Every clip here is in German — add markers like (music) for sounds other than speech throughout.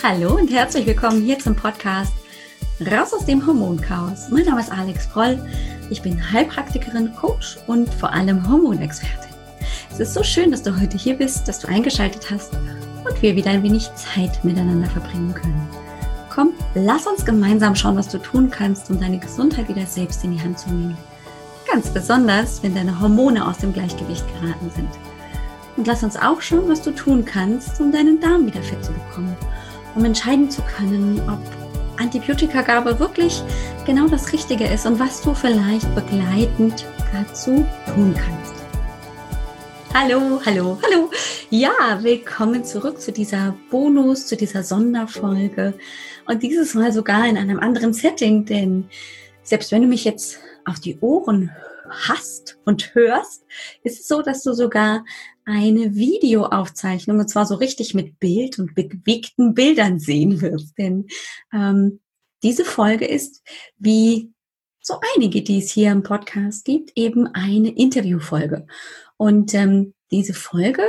Hallo und herzlich willkommen hier zum Podcast Raus aus dem Hormonchaos. Mein Name ist Alex Proll. Ich bin Heilpraktikerin, Coach und vor allem Hormonexpertin. Es ist so schön, dass du heute hier bist, dass du eingeschaltet hast und wir wieder ein wenig Zeit miteinander verbringen können. Komm, lass uns gemeinsam schauen, was du tun kannst, um deine Gesundheit wieder selbst in die Hand zu nehmen. Ganz besonders, wenn deine Hormone aus dem Gleichgewicht geraten sind. Und lass uns auch schauen, was du tun kannst, um deinen Darm wieder fit zu bekommen um entscheiden zu können, ob Antibiotikagabe wirklich genau das Richtige ist und was du vielleicht begleitend dazu tun kannst. Hallo, hallo, hallo. Ja, willkommen zurück zu dieser Bonus, zu dieser Sonderfolge und dieses Mal sogar in einem anderen Setting, denn selbst wenn du mich jetzt auf die Ohren hast und hörst, ist es so, dass du sogar eine Videoaufzeichnung, und zwar so richtig mit Bild und bewegten Bildern sehen wirst. Denn ähm, diese Folge ist, wie so einige, die es hier im Podcast gibt, eben eine Interviewfolge. Und ähm, diese Folge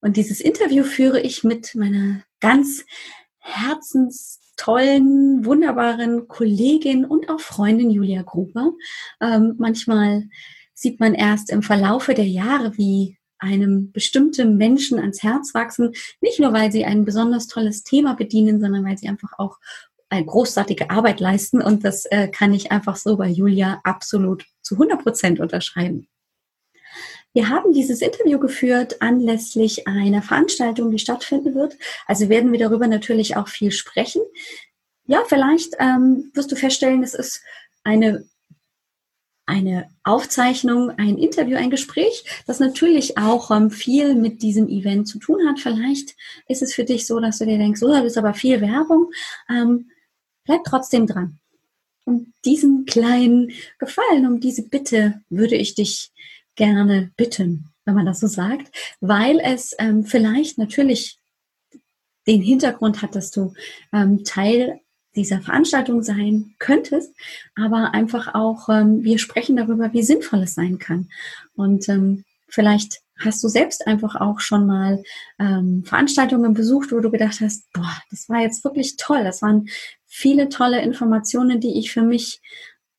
und dieses Interview führe ich mit meiner ganz herzenstollen, wunderbaren Kollegin und auch Freundin Julia Gruber. Ähm, manchmal sieht man erst im Verlaufe der Jahre, wie einem bestimmten Menschen ans Herz wachsen, nicht nur weil sie ein besonders tolles Thema bedienen, sondern weil sie einfach auch eine großartige Arbeit leisten. Und das äh, kann ich einfach so bei Julia absolut zu 100 Prozent unterschreiben. Wir haben dieses Interview geführt anlässlich einer Veranstaltung, die stattfinden wird. Also werden wir darüber natürlich auch viel sprechen. Ja, vielleicht ähm, wirst du feststellen, es ist eine eine Aufzeichnung, ein Interview, ein Gespräch, das natürlich auch ähm, viel mit diesem Event zu tun hat. Vielleicht ist es für dich so, dass du dir denkst, oh, das ist aber viel Werbung. Ähm, bleib trotzdem dran. Um diesen kleinen Gefallen, um diese Bitte würde ich dich gerne bitten, wenn man das so sagt, weil es ähm, vielleicht natürlich den Hintergrund hat, dass du ähm, Teil dieser Veranstaltung sein könntest, aber einfach auch, ähm, wir sprechen darüber, wie sinnvoll es sein kann. Und ähm, vielleicht hast du selbst einfach auch schon mal ähm, Veranstaltungen besucht, wo du gedacht hast, boah, das war jetzt wirklich toll. Das waren viele tolle Informationen, die ich für mich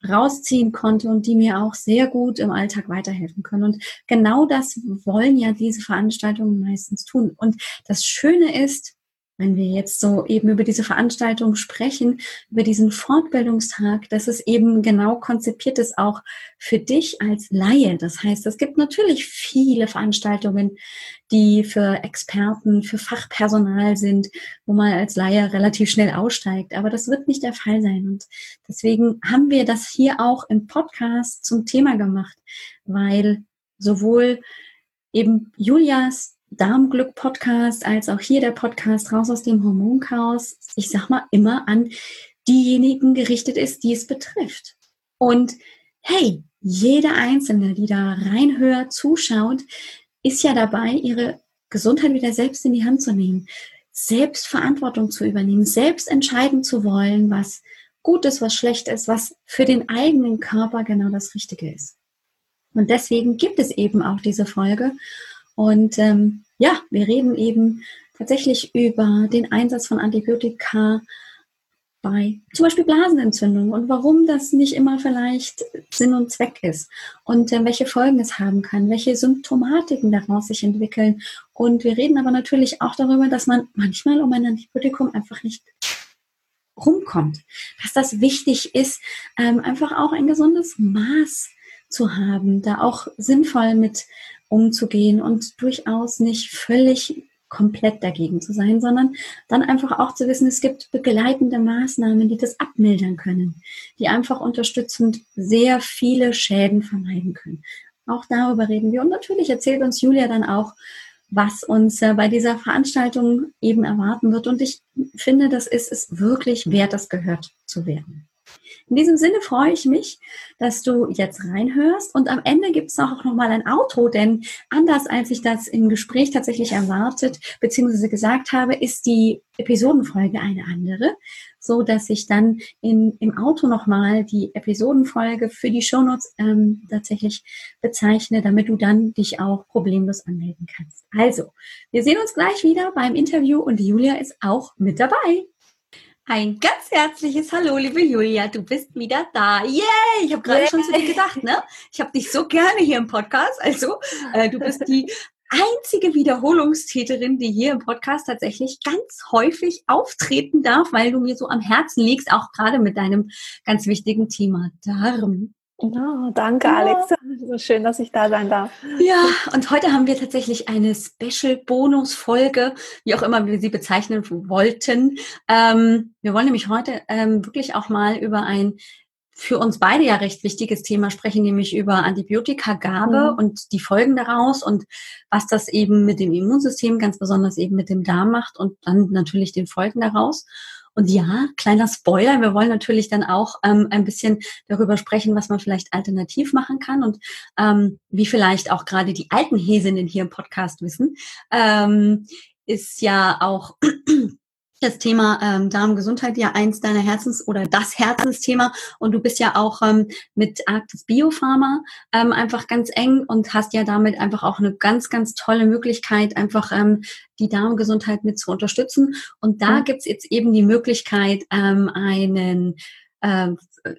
rausziehen konnte und die mir auch sehr gut im Alltag weiterhelfen können. Und genau das wollen ja diese Veranstaltungen meistens tun. Und das Schöne ist, wenn wir jetzt so eben über diese Veranstaltung sprechen, über diesen Fortbildungstag, dass es eben genau konzipiert ist, auch für dich als Laie. Das heißt, es gibt natürlich viele Veranstaltungen, die für Experten, für Fachpersonal sind, wo man als Laie relativ schnell aussteigt. Aber das wird nicht der Fall sein. Und deswegen haben wir das hier auch im Podcast zum Thema gemacht, weil sowohl eben Julias Darmglück-Podcast als auch hier der Podcast Raus aus dem Hormonchaos, ich sag mal, immer an diejenigen gerichtet ist, die es betrifft. Und hey, jede Einzelne, die da reinhört, zuschaut, ist ja dabei, ihre Gesundheit wieder selbst in die Hand zu nehmen, selbst Verantwortung zu übernehmen, selbst entscheiden zu wollen, was gut ist, was schlecht ist, was für den eigenen Körper genau das Richtige ist. Und deswegen gibt es eben auch diese Folge. Und ähm, ja, wir reden eben tatsächlich über den Einsatz von Antibiotika bei zum Beispiel Blasenentzündung und warum das nicht immer vielleicht Sinn und Zweck ist und äh, welche Folgen es haben kann, welche Symptomatiken daraus sich entwickeln. Und wir reden aber natürlich auch darüber, dass man manchmal um ein Antibiotikum einfach nicht rumkommt, dass das wichtig ist, ähm, einfach auch ein gesundes Maß zu haben, da auch sinnvoll mit umzugehen und durchaus nicht völlig komplett dagegen zu sein, sondern dann einfach auch zu wissen, es gibt begleitende Maßnahmen, die das abmildern können, die einfach unterstützend sehr viele Schäden vermeiden können. Auch darüber reden wir. Und natürlich erzählt uns Julia dann auch, was uns äh, bei dieser Veranstaltung eben erwarten wird. Und ich finde, das ist es wirklich wert, das gehört zu werden. In diesem Sinne freue ich mich, dass du jetzt reinhörst und am Ende gibt es auch noch mal ein Outro, denn anders als ich das im Gespräch tatsächlich erwartet bzw. gesagt habe, ist die Episodenfolge eine andere, so dass ich dann in, im Auto nochmal die Episodenfolge für die Shownotes ähm, tatsächlich bezeichne, damit du dann dich auch problemlos anmelden kannst. Also, wir sehen uns gleich wieder beim Interview und Julia ist auch mit dabei. Ein ganz herzliches Hallo, liebe Julia, du bist wieder da. Yay! Ich habe gerade schon zu dir gedacht, ne? Ich habe dich so gerne hier im Podcast. Also, äh, du bist die einzige Wiederholungstäterin, die hier im Podcast tatsächlich ganz häufig auftreten darf, weil du mir so am Herzen liegst, auch gerade mit deinem ganz wichtigen Thema Darm. Oh, danke, ja. Alex. So schön, dass ich da sein darf. Ja, und heute haben wir tatsächlich eine Special-Bonus-Folge, wie auch immer wir sie bezeichnen wollten. Ähm, wir wollen nämlich heute ähm, wirklich auch mal über ein für uns beide ja recht wichtiges Thema sprechen, nämlich über Antibiotikagabe mhm. und die Folgen daraus und was das eben mit dem Immunsystem, ganz besonders eben mit dem Darm macht und dann natürlich den Folgen daraus. Und ja, kleiner Spoiler, wir wollen natürlich dann auch ähm, ein bisschen darüber sprechen, was man vielleicht alternativ machen kann und ähm, wie vielleicht auch gerade die alten Häsinnen hier im Podcast wissen, ähm, ist ja auch das Thema ähm, Darmgesundheit ja eins deiner Herzens- oder das Herzensthema und du bist ja auch ähm, mit Arktis Biopharma ähm, einfach ganz eng und hast ja damit einfach auch eine ganz, ganz tolle Möglichkeit, einfach ähm, die Darmgesundheit mit zu unterstützen. Und da mhm. gibt's jetzt eben die Möglichkeit, ähm, einen äh,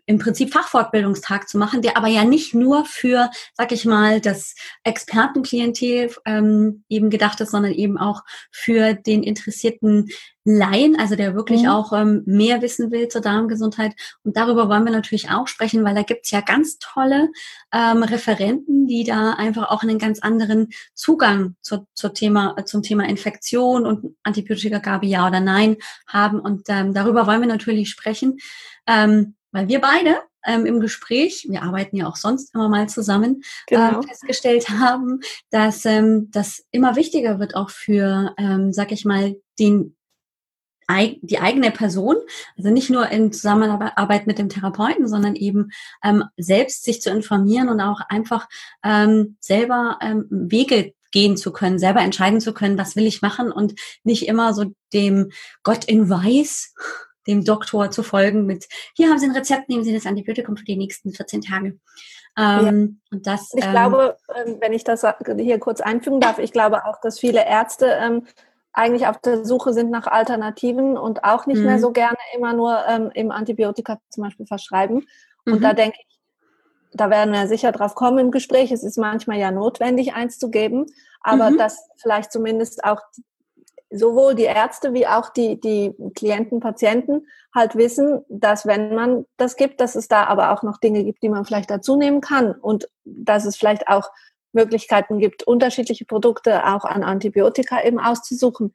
im Prinzip Fachfortbildungstag zu machen, der aber ja nicht nur für, sag ich mal, das Expertenklientel ähm, eben gedacht ist, sondern eben auch für den interessierten Laien, also der wirklich mhm. auch ähm, mehr wissen will zur Darmgesundheit. Und darüber wollen wir natürlich auch sprechen, weil da gibt's ja ganz tolle ähm, Referenten, die da einfach auch einen ganz anderen Zugang zur, zur Thema, zum Thema Infektion und Antibiotikagabe ja oder nein haben. Und ähm, darüber wollen wir natürlich sprechen. Ähm, weil wir beide ähm, im Gespräch, wir arbeiten ja auch sonst immer mal zusammen, genau. äh, festgestellt haben, dass ähm, das immer wichtiger wird auch für, ähm, sag ich mal, den die eigene Person, also nicht nur in Zusammenarbeit mit dem Therapeuten, sondern eben ähm, selbst sich zu informieren und auch einfach ähm, selber ähm, Wege gehen zu können, selber entscheiden zu können, was will ich machen und nicht immer so dem Gott in Weiß dem Doktor zu folgen mit, hier haben Sie ein Rezept, nehmen Sie das Antibiotikum für die nächsten 14 Tage. Ähm, ja. und das, ich ähm, glaube, ähm, wenn ich das hier kurz einfügen darf, ich glaube auch, dass viele Ärzte ähm, eigentlich auf der Suche sind nach Alternativen und auch nicht mehr mhm. so gerne immer nur ähm, im Antibiotika zum Beispiel verschreiben. Und mhm. da denke ich, da werden wir sicher drauf kommen im Gespräch. Es ist manchmal ja notwendig, eins zu geben, aber mhm. dass vielleicht zumindest auch sowohl die Ärzte wie auch die, die Klienten, Patienten halt wissen, dass wenn man das gibt, dass es da aber auch noch Dinge gibt, die man vielleicht dazu nehmen kann und dass es vielleicht auch Möglichkeiten gibt, unterschiedliche Produkte auch an Antibiotika eben auszusuchen.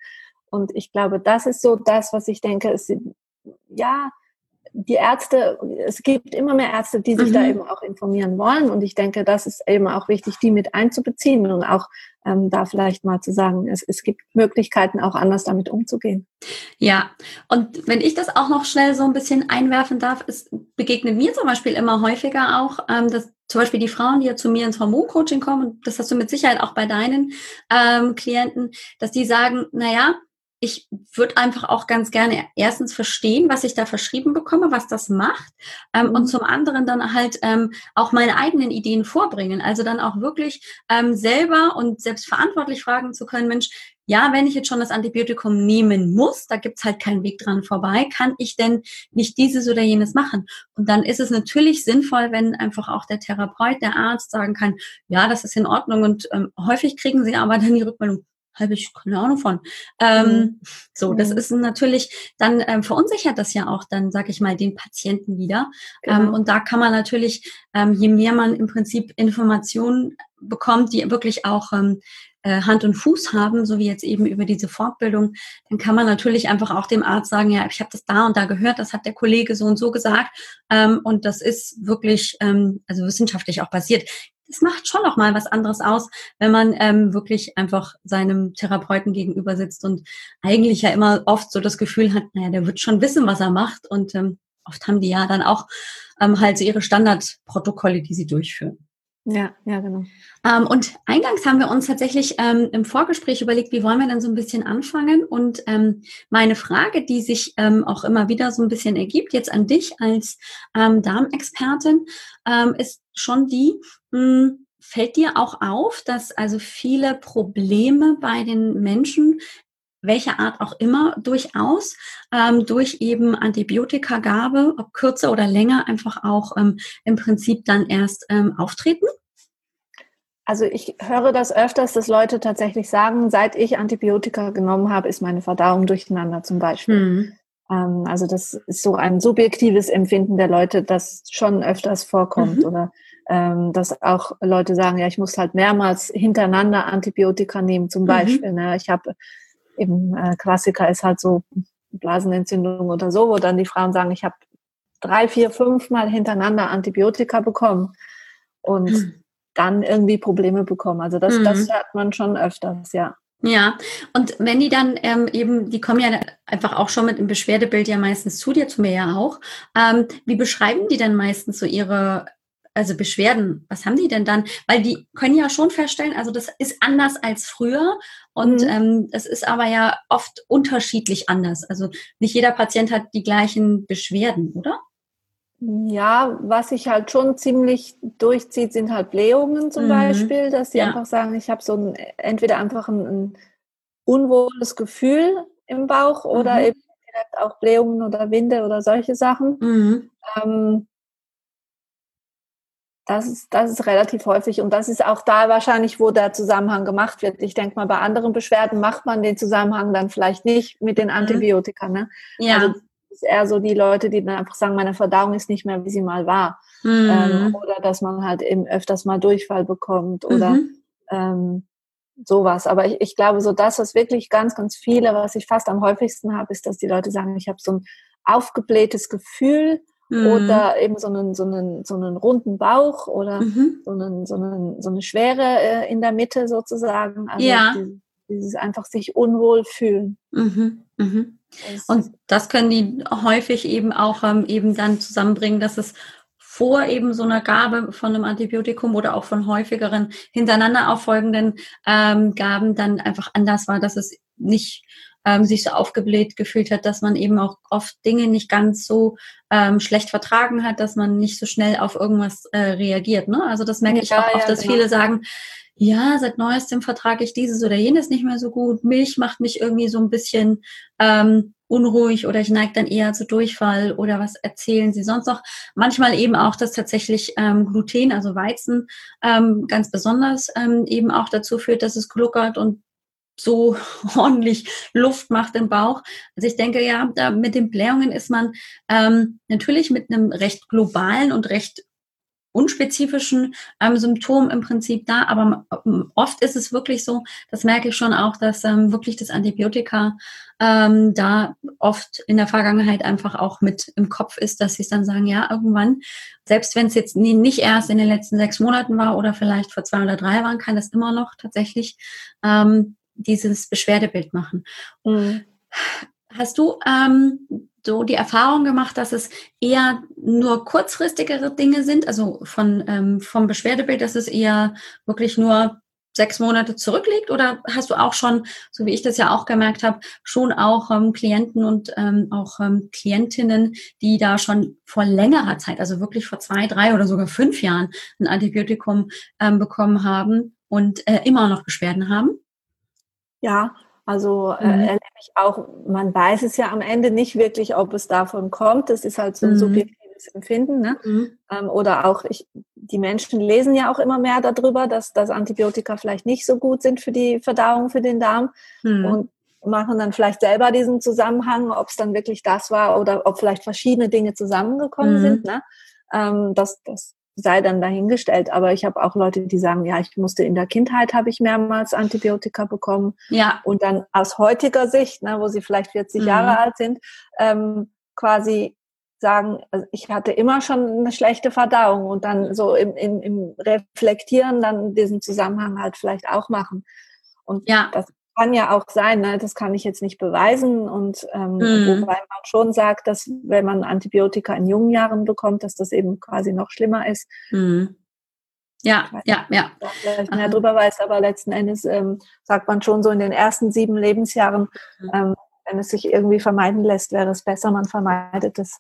Und ich glaube, das ist so das, was ich denke, ist, ja, die Ärzte, es gibt immer mehr Ärzte, die sich mhm. da eben auch informieren wollen. Und ich denke, das ist eben auch wichtig, die mit einzubeziehen und auch ähm, da vielleicht mal zu sagen, es, es gibt Möglichkeiten, auch anders damit umzugehen. Ja, und wenn ich das auch noch schnell so ein bisschen einwerfen darf, es begegnet mir zum Beispiel immer häufiger auch, ähm, dass zum Beispiel die Frauen, die ja zu mir ins Hormoncoaching kommen, und das hast du mit Sicherheit auch bei deinen ähm, Klienten, dass die sagen, naja, ich würde einfach auch ganz gerne erstens verstehen, was ich da verschrieben bekomme, was das macht ähm, mhm. und zum anderen dann halt ähm, auch meine eigenen Ideen vorbringen. Also dann auch wirklich ähm, selber und selbst verantwortlich fragen zu können, Mensch, ja, wenn ich jetzt schon das Antibiotikum nehmen muss, da gibt's halt keinen Weg dran vorbei, kann ich denn nicht dieses oder jenes machen? Und dann ist es natürlich sinnvoll, wenn einfach auch der Therapeut, der Arzt sagen kann, ja, das ist in Ordnung und ähm, häufig kriegen sie aber dann die Rückmeldung, habe ich keine Ahnung von. Ähm, mhm. So, das mhm. ist natürlich, dann ähm, verunsichert das ja auch dann, sag ich mal, den Patienten wieder. Ähm, genau. Ähm, und da kann man natürlich, ähm, je mehr man im Prinzip Informationen bekommt, die wirklich auch ähm, äh, Hand und Fuß haben, so wie jetzt eben über diese Fortbildung, dann kann man natürlich einfach auch dem Arzt sagen, ja, ich habe das da und da gehört, das hat der Kollege so und so gesagt ähm, und das ist wirklich, ähm, also wissenschaftlich auch basiert es macht schon noch mal was anderes aus, wenn man ähm, wirklich einfach seinem Therapeuten gegenüber sitzt und eigentlich ja immer oft so das Gefühl hat, naja, der wird schon wissen, was er macht. Und ähm, oft haben die ja dann auch ähm, halt so ihre Standardprotokolle, die sie durchführen. Ja, ja, genau. Ähm, und eingangs haben wir uns tatsächlich ähm, im Vorgespräch überlegt, wie wollen wir denn so ein bisschen anfangen? Und ähm, meine Frage, die sich ähm, auch immer wieder so ein bisschen ergibt, jetzt an dich als ähm, Darmexpertin, ähm, ist schon die, mh, hm, fällt dir auch auf, dass also viele Probleme bei den Menschen welcher Art auch immer, durchaus ähm, durch eben Antibiotikagabe, ob kürzer oder länger, einfach auch ähm, im Prinzip dann erst ähm, auftreten? Also ich höre das öfters, dass Leute tatsächlich sagen, seit ich Antibiotika genommen habe, ist meine Verdauung durcheinander zum Beispiel. Mhm. Ähm, also das ist so ein subjektives Empfinden der Leute, das schon öfters vorkommt. Mhm. Oder ähm, dass auch Leute sagen, ja, ich muss halt mehrmals hintereinander Antibiotika nehmen zum mhm. Beispiel. Mhm. Ne? Ich habe eben äh, Klassiker ist halt so Blasenentzündung oder so, wo dann die Frauen sagen, ich habe drei, vier, fünf Mal hintereinander Antibiotika bekommen und mhm. dann irgendwie Probleme bekommen. Also das, mhm. das hört man schon öfters, ja. Ja, und wenn die dann ähm, eben, die kommen ja einfach auch schon mit dem Beschwerdebild ja meistens zu dir, zu mir ja auch. Ähm, wie beschreiben die denn meistens so ihre also Beschwerden, was haben die denn dann? Weil die können ja schon feststellen, also das ist anders als früher und mhm. ähm, es ist aber ja oft unterschiedlich anders. Also nicht jeder Patient hat die gleichen Beschwerden, oder? Ja, was sich halt schon ziemlich durchzieht, sind halt Blähungen zum mhm. Beispiel, dass sie ja. einfach sagen, ich habe so ein, entweder einfach ein, ein, unwohles Gefühl im Bauch oder mhm. eben direkt auch Blähungen oder Winde oder solche Sachen. Mhm. Ähm, das ist, das ist relativ häufig und das ist auch da wahrscheinlich, wo der Zusammenhang gemacht wird. Ich denke mal, bei anderen Beschwerden macht man den Zusammenhang dann vielleicht nicht mit den mhm. Antibiotika. Ne? Ja. Also ist eher so die Leute, die dann einfach sagen, meine Verdauung ist nicht mehr, wie sie mal war. Mhm. Ähm, oder dass man halt eben öfters mal Durchfall bekommt oder mhm. ähm, sowas. Aber ich, ich glaube, so das, was wirklich ganz, ganz viele, was ich fast am häufigsten habe, ist, dass die Leute sagen, ich habe so ein aufgeblähtes Gefühl mhm. oder eben so einen, so, einen, so einen runden Bauch oder mhm. so, einen, so, einen, so eine Schwere äh, in der Mitte sozusagen. Also ja. Die, dieses einfach sich unwohl fühlen. Mhm. Und das können die häufig eben auch ähm, eben dann zusammenbringen, dass es vor eben so einer Gabe von einem Antibiotikum oder auch von häufigeren hintereinander auffolgenden ähm, Gaben dann einfach anders war, dass es nicht ähm, sich so aufgebläht gefühlt hat, dass man eben auch oft Dinge nicht ganz so ähm, schlecht vertragen hat, dass man nicht so schnell auf irgendwas äh, reagiert. Ne? Also das merke ja, ich auch oft, ja, dass genau. viele sagen, ja, seit neuestem vertrage ich dieses oder jenes nicht mehr so gut. Milch macht mich irgendwie so ein bisschen ähm, unruhig oder ich neige dann eher zu Durchfall oder was erzählen Sie sonst noch? Manchmal eben auch, dass tatsächlich ähm, Gluten, also Weizen, ähm, ganz besonders ähm, eben auch dazu führt, dass es gluckert und so (laughs) ordentlich Luft macht im Bauch. Also ich denke ja, da mit den Blähungen ist man ähm, natürlich mit einem recht globalen und recht unspezifischen ähm, Symptom im Prinzip da, aber ähm, oft ist es wirklich so, das merke ich schon auch, dass ähm, wirklich das Antibiotika ähm, da oft in der Vergangenheit einfach auch mit im Kopf ist, dass sie es dann sagen, ja, irgendwann, selbst wenn es jetzt nie, nicht erst in den letzten sechs Monaten war oder vielleicht vor zwei oder drei waren, kann das immer noch tatsächlich ähm, dieses Beschwerdebild machen. Mhm. Hast du ähm, so die Erfahrung gemacht, dass es eher nur kurzfristigere Dinge sind, also von, ähm, vom Beschwerdebild, dass es eher wirklich nur sechs Monate zurückliegt? Oder hast du auch schon, so wie ich das ja auch gemerkt habe, schon auch ähm, Klienten und ähm, auch ähm, Klientinnen, die da schon vor längerer Zeit, also wirklich vor zwei, drei oder sogar fünf Jahren ein Antibiotikum ähm, bekommen haben und äh, immer noch Beschwerden haben? Ja, also äh, mhm. erlebe ich auch, man weiß es ja am Ende nicht wirklich, ob es davon kommt. Das ist halt so ein mhm. subjektives Empfinden. Ne? Mhm. Ähm, oder auch, ich, die Menschen lesen ja auch immer mehr darüber, dass, dass Antibiotika vielleicht nicht so gut sind für die Verdauung, für den Darm. Mhm. Und machen dann vielleicht selber diesen Zusammenhang, ob es dann wirklich das war oder ob vielleicht verschiedene Dinge zusammengekommen mhm. sind. Ne? Ähm, das, das sei dann dahingestellt. Aber ich habe auch Leute, die sagen, ja, ich musste in der Kindheit, habe ich mehrmals Antibiotika bekommen. Ja. Und dann aus heutiger Sicht, ne, wo sie vielleicht 40 mhm. Jahre alt sind, ähm, quasi sagen, also ich hatte immer schon eine schlechte Verdauung und dann so im, im, im Reflektieren dann diesen Zusammenhang halt vielleicht auch machen. Und ja. das kann ja auch sein, ne? das kann ich jetzt nicht beweisen. Und ähm, mhm. wobei man schon sagt, dass wenn man Antibiotika in jungen Jahren bekommt, dass das eben quasi noch schlimmer ist. Mhm. Ja, ja, ja. Vielleicht mehr drüber weiß, aber letzten Endes ähm, sagt man schon so in den ersten sieben Lebensjahren, mhm. ähm, wenn es sich irgendwie vermeiden lässt, wäre es besser, man vermeidet es.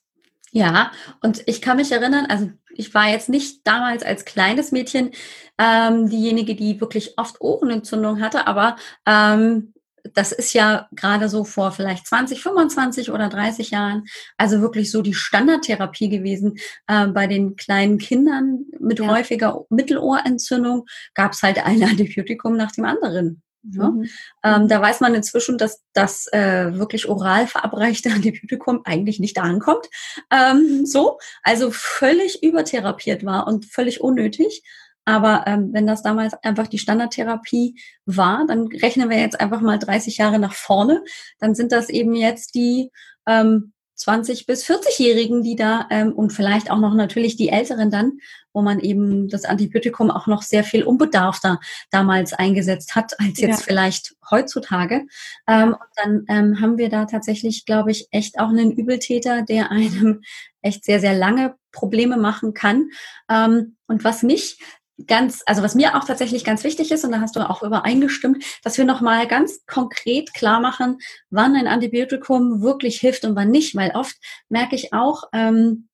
Ja, und ich kann mich erinnern, also ich war jetzt nicht damals als kleines Mädchen ähm, diejenige, die wirklich oft Ohrenentzündung hatte, aber ähm, das ist ja gerade so vor vielleicht 20, 25 oder 30 Jahren, also wirklich so die Standardtherapie gewesen. Äh, bei den kleinen Kindern mit ja. häufiger Mittelohrentzündung gab es halt ein (laughs) Antibiotikum nach dem anderen. Ja? Mhm. Ähm, da weiß man inzwischen, dass das äh, wirklich oral verabreichte Antibiotikum eigentlich nicht ankommt. Ähm, so, also völlig übertherapiert war und völlig unnötig. Aber ähm, wenn das damals einfach die Standardtherapie war, dann rechnen wir jetzt einfach mal 30 Jahre nach vorne. Dann sind das eben jetzt die ähm, 20 bis 40-Jährigen, die da ähm, und vielleicht auch noch natürlich die Älteren dann, wo man eben das Antibiotikum auch noch sehr viel unbedarfter damals eingesetzt hat als jetzt ja. vielleicht heutzutage. Ähm, und dann ähm, haben wir da tatsächlich, glaube ich, echt auch einen Übeltäter, der einem echt sehr, sehr lange Probleme machen kann. Ähm, und was mich ganz, also was mir auch tatsächlich ganz wichtig ist, und da hast du auch übereingestimmt, dass wir nochmal ganz konkret klar machen, wann ein Antibiotikum wirklich hilft und wann nicht, weil oft merke ich auch, ähm,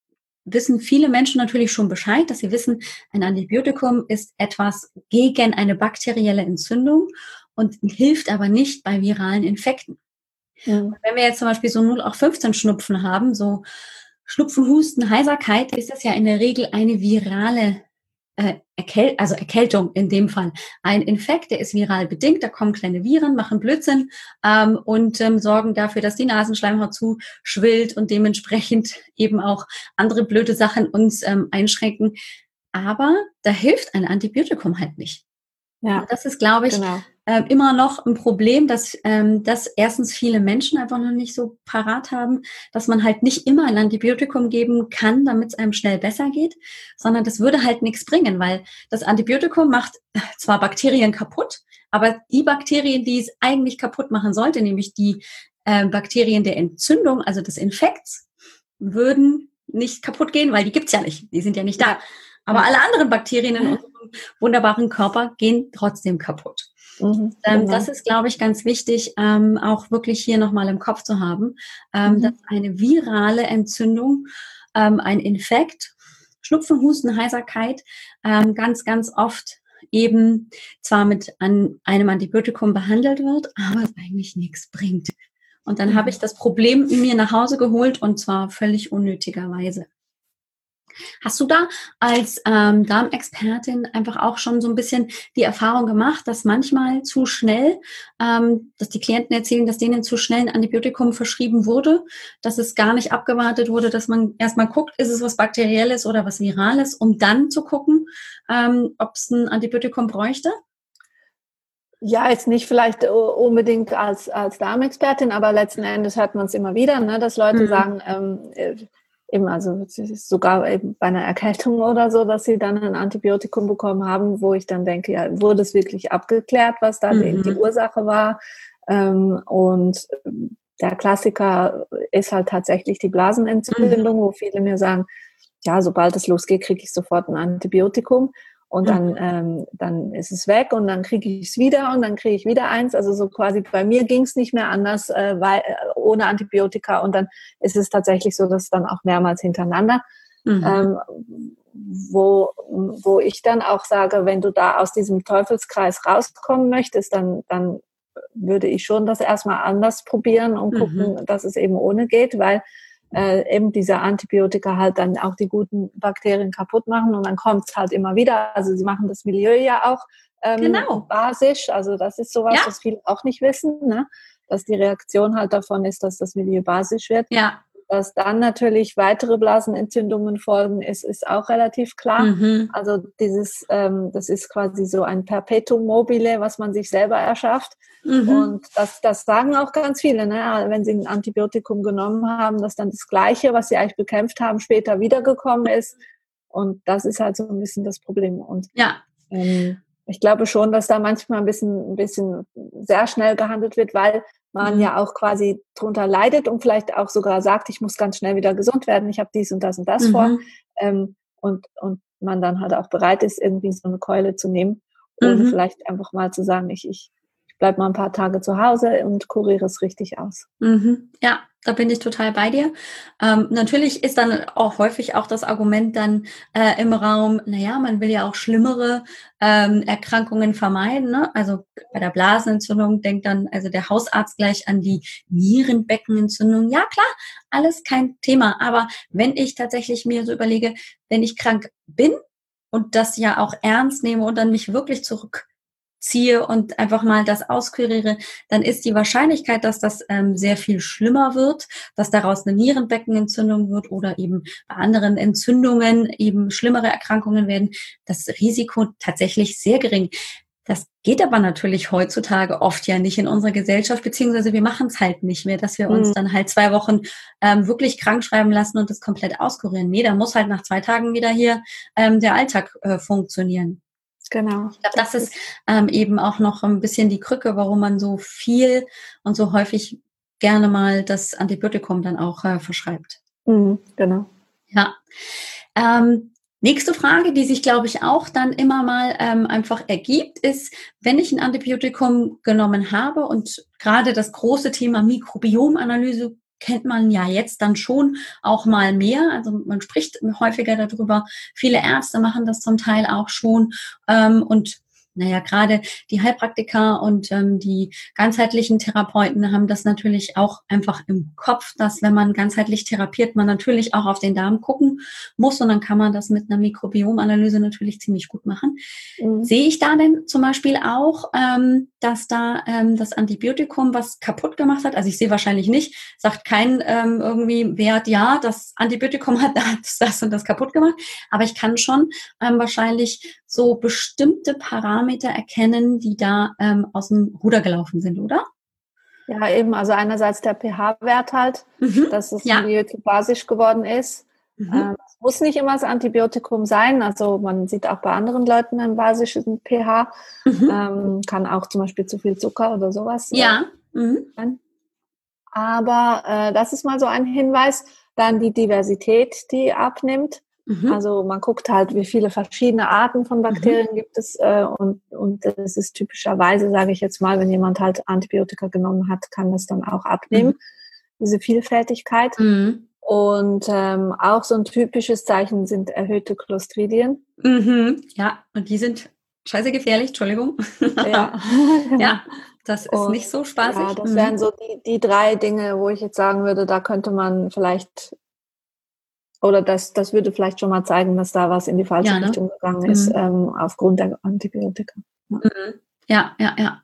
wissen viele Menschen natürlich schon Bescheid, dass sie wissen, ein Antibiotikum ist etwas gegen eine bakterielle Entzündung und hilft aber nicht bei viralen Infekten. Ja. Wenn wir jetzt zum Beispiel so 0 auch 15 Schnupfen haben, so Schnupfen, Husten, Heiserkeit, ist das ja in der Regel eine virale äh, Erkäl also Erkältung in dem Fall. Ein Infekt, der ist viral bedingt, da kommen kleine Viren, machen Blödsinn ähm, und ähm, sorgen dafür, dass die Nasenschleimhaut zuschwillt und dementsprechend (laughs) eben auch andere blöde Sachen uns ähm, einschränken. Aber da hilft ein Antibiotikum halt nicht. Ja, und das ist, glaube ich, genau äh, immer noch ein Problem, dass, ähm, dass erstens viele Menschen einfach noch nicht so parat haben, dass man halt nicht immer ein Antibiotikum geben kann, damit es einem schnell besser geht, sondern das würde halt nichts bringen, weil das Antibiotikum macht (laughs) zwar Bakterien kaputt, aber die Bakterien, die es eigentlich kaputt machen sollte, nämlich die äh, Bakterien der Entzündung, also des Infekts, würden nicht kaputt gehen, weil die gibt's ja nicht. Die sind ja nicht da. Aber alle anderen Bakterien in unserem wunderbaren Körper gehen trotzdem kaputt. Mhm, ähm, genau. Das ist, glaube ich, ganz wichtig, ähm, auch wirklich hier nochmal im Kopf zu haben, ähm, mhm. dass eine virale Entzündung, ähm, ein Infekt, Schnupfen, Husten, Heiserkeit ähm, ganz, ganz oft eben zwar mit an einem Antibiotikum behandelt wird, aber es eigentlich nichts bringt. Und dann mhm. habe ich das Problem mir nach Hause geholt und zwar völlig unnötigerweise. Hast du da als ähm, Darmexpertin einfach auch schon so ein bisschen die Erfahrung gemacht, dass manchmal zu schnell, ähm, dass die Klienten erzählen, dass denen zu schnell ein Antibiotikum verschrieben wurde, dass es gar nicht abgewartet wurde, dass man erstmal guckt, ist es was Bakterielles oder was Virales, um dann zu gucken, ähm, ob es ein Antibiotikum bräuchte? Ja, jetzt nicht vielleicht unbedingt als, als Darmexpertin, aber letzten Endes hört man es immer wieder, ne, dass Leute mhm. sagen, ähm, äh, eben, also sogar eben bei einer Erkältung oder so, dass sie dann ein Antibiotikum bekommen haben, wo ich dann denke, ja, wurde es wirklich abgeklärt, was da mhm. die, Ursache war? Ähm, und der Klassiker ist halt tatsächlich die Blasenentzündung, mhm. wo viele mir sagen, ja, sobald es losgeht, kriege ich sofort ein Antibiotikum und dann, ähm, dann ist es weg und dann kriege ich es wieder und dann kriege ich wieder eins. Also so quasi bei mir ging es nicht mehr anders, äh, weil, ohne Antibiotika und dann ist es tatsächlich so, dass dann auch mehrmals hintereinander. Mhm. Ähm, wo, wo ich dann auch sage, wenn du da aus diesem Teufelskreis rauskommen möchtest, dann, dann würde ich schon das erstmal anders probieren und gucken, mhm. dass es eben ohne geht, weil äh, eben diese Antibiotika halt dann auch die guten Bakterien kaputt machen und dann kommt es halt immer wieder. Also sie machen das Milieu ja auch ähm, genau. basisch. Also das ist sowas, ja. was viele auch nicht wissen, ne? Dass die Reaktion halt davon ist, dass das Milieu basisch wird. Ja. Dass dann natürlich weitere Blasenentzündungen folgen, ist, ist auch relativ klar. Mhm. Also dieses, ähm, das ist quasi so ein Perpetuum mobile, was man sich selber erschafft. Mhm. Und das, das sagen auch ganz viele, ne? wenn sie ein Antibiotikum genommen haben, dass dann das Gleiche, was sie eigentlich bekämpft haben, später wiedergekommen ist. Und das ist halt so ein bisschen das Problem. Und ja. Ähm, ich glaube schon, dass da manchmal ein bisschen, ein bisschen sehr schnell gehandelt wird, weil man mhm. ja auch quasi drunter leidet und vielleicht auch sogar sagt, ich muss ganz schnell wieder gesund werden, ich habe dies und das und das mhm. vor. Ähm, und, und man dann halt auch bereit ist, irgendwie so eine Keule zu nehmen, ohne mhm. vielleicht einfach mal zu sagen, ich, ich bleib mal ein paar Tage zu Hause und kuriere es richtig aus. Mhm. Ja, da bin ich total bei dir. Ähm, natürlich ist dann auch häufig auch das Argument dann äh, im Raum, naja, man will ja auch schlimmere ähm, Erkrankungen vermeiden. Ne? Also bei der Blasenentzündung denkt dann also der Hausarzt gleich an die Nierenbeckenentzündung. Ja, klar, alles kein Thema. Aber wenn ich tatsächlich mir so überlege, wenn ich krank bin und das ja auch ernst nehme und dann mich wirklich zurück ziehe und einfach mal das auskuriere, dann ist die Wahrscheinlichkeit, dass das ähm, sehr viel schlimmer wird, dass daraus eine Nierenbeckenentzündung wird oder eben bei anderen Entzündungen eben schlimmere Erkrankungen werden, das Risiko tatsächlich sehr gering. Das geht aber natürlich heutzutage oft ja nicht in unserer Gesellschaft, beziehungsweise wir machen es halt nicht mehr, dass wir uns mhm. dann halt zwei Wochen ähm, wirklich krank schreiben lassen und das komplett auskurieren. Nee, da muss halt nach zwei Tagen wieder hier ähm, der Alltag äh, funktionieren. Genau. Ich glaube, das ist ähm, eben auch noch ein bisschen die Krücke, warum man so viel und so häufig gerne mal das Antibiotikum dann auch äh, verschreibt. Mhm, genau. Ja. Ähm, nächste Frage, die sich, glaube ich, auch dann immer mal ähm, einfach ergibt, ist, wenn ich ein Antibiotikum genommen habe und gerade das große Thema Mikrobiomanalyse kennt man ja jetzt dann schon auch mal mehr. Also man spricht häufiger darüber. Viele Ärzte machen das zum Teil auch schon. Ähm, und naja, gerade die Heilpraktiker und ähm, die ganzheitlichen Therapeuten haben das natürlich auch einfach im Kopf, dass wenn man ganzheitlich therapiert, man natürlich auch auf den Darm gucken muss und dann kann man das mit einer Mikrobiomanalyse natürlich ziemlich gut machen. Mhm. Sehe ich da denn zum Beispiel auch, ähm, dass da ähm, das Antibiotikum was kaputt gemacht hat? Also ich sehe wahrscheinlich nicht, sagt kein ähm, irgendwie Wert, ja, das Antibiotikum (laughs) hat das und das kaputt gemacht, aber ich kann schon ähm, wahrscheinlich so bestimmte Parameter erkennen, die da ähm, aus dem Ruder gelaufen sind, oder? Ja, eben. Also einerseits der pH-Wert halt, mhm. dass es ja. basisch geworden ist. Mhm. Ähm, muss nicht immer das Antibiotikum sein. Also man sieht auch bei anderen Leuten einen basischen pH. Mhm. Ähm, kann auch zum Beispiel zu viel Zucker oder sowas ja. Mhm. sein. Aber äh, das ist mal so ein Hinweis. Dann die Diversität, die abnimmt. Mhm. Also man guckt halt, wie viele verschiedene Arten von Bakterien mhm. gibt es äh, und, und das ist typischerweise, sage ich jetzt mal, wenn jemand halt Antibiotika genommen hat, kann das dann auch abnehmen, mhm. diese Vielfältigkeit. Und ähm, auch so ein typisches Zeichen sind erhöhte Clostridien. Mhm. Ja, und die sind scheiße gefährlich, Entschuldigung. Ja, (laughs) (laughs) ja das ist und, nicht so spaßig. Ja, das wären mhm. so die, die drei Dinge, wo ich jetzt sagen würde, da könnte man vielleicht oder das, das würde vielleicht schon mal zeigen, dass da was in die falsche ja, ne? Richtung gegangen ist, mhm. ähm, aufgrund der Antibiotika. Ja, mhm. ja, ja. ja.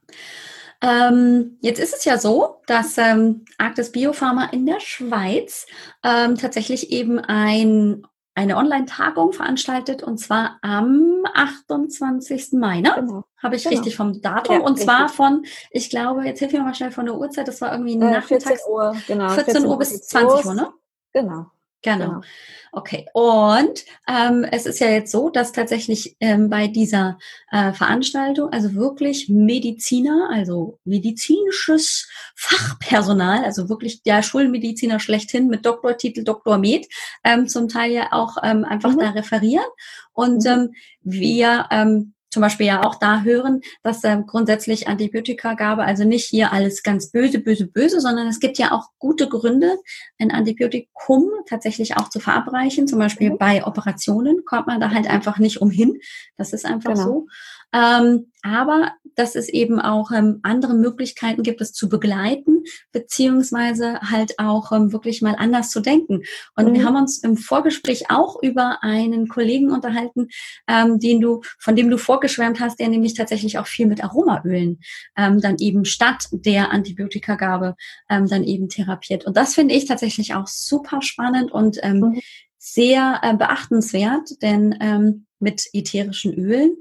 Ähm, jetzt ist es ja so, dass ähm, Arktis Biopharma in der Schweiz ähm, tatsächlich eben ein, eine Online-Tagung veranstaltet und zwar am 28. Mai, ne? Genau. Habe ich genau. richtig vom Datum ja, und richtig. zwar von, ich glaube, jetzt hilf mir mal schnell von der Uhrzeit, das war irgendwie äh, nachmittags. 14 Uhr, genau. 14, 14 Uhr bis 20 Uhr, ne? Genau. Genau. genau. Okay. Und ähm, es ist ja jetzt so, dass tatsächlich ähm, bei dieser äh, Veranstaltung also wirklich Mediziner, also medizinisches Fachpersonal, also wirklich der Schulmediziner schlechthin mit Doktortitel, Doktor Med, ähm, zum Teil ja auch ähm, einfach mhm. da referieren. Und mhm. ähm, wir ähm, zum Beispiel ja auch da hören, dass ähm, grundsätzlich Antibiotikagabe, also nicht hier alles ganz böse, böse, böse, sondern es gibt ja auch gute Gründe, ein Antibiotikum tatsächlich auch zu verabreichen. Zum Beispiel mhm. bei Operationen kommt man da halt einfach nicht umhin. Das ist einfach genau. so. Ähm, aber dass es eben auch ähm, andere Möglichkeiten gibt, es zu begleiten, beziehungsweise halt auch ähm, wirklich mal anders zu denken. Und mhm. wir haben uns im Vorgespräch auch über einen Kollegen unterhalten, ähm, den du, von dem du vorgeschwärmt hast, der nämlich tatsächlich auch viel mit Aromaölen ähm, dann eben statt der Antibiotikagabe ähm, dann eben therapiert. Und das finde ich tatsächlich auch super spannend und ähm, mhm. sehr äh, beachtenswert, denn ähm, mit ätherischen Ölen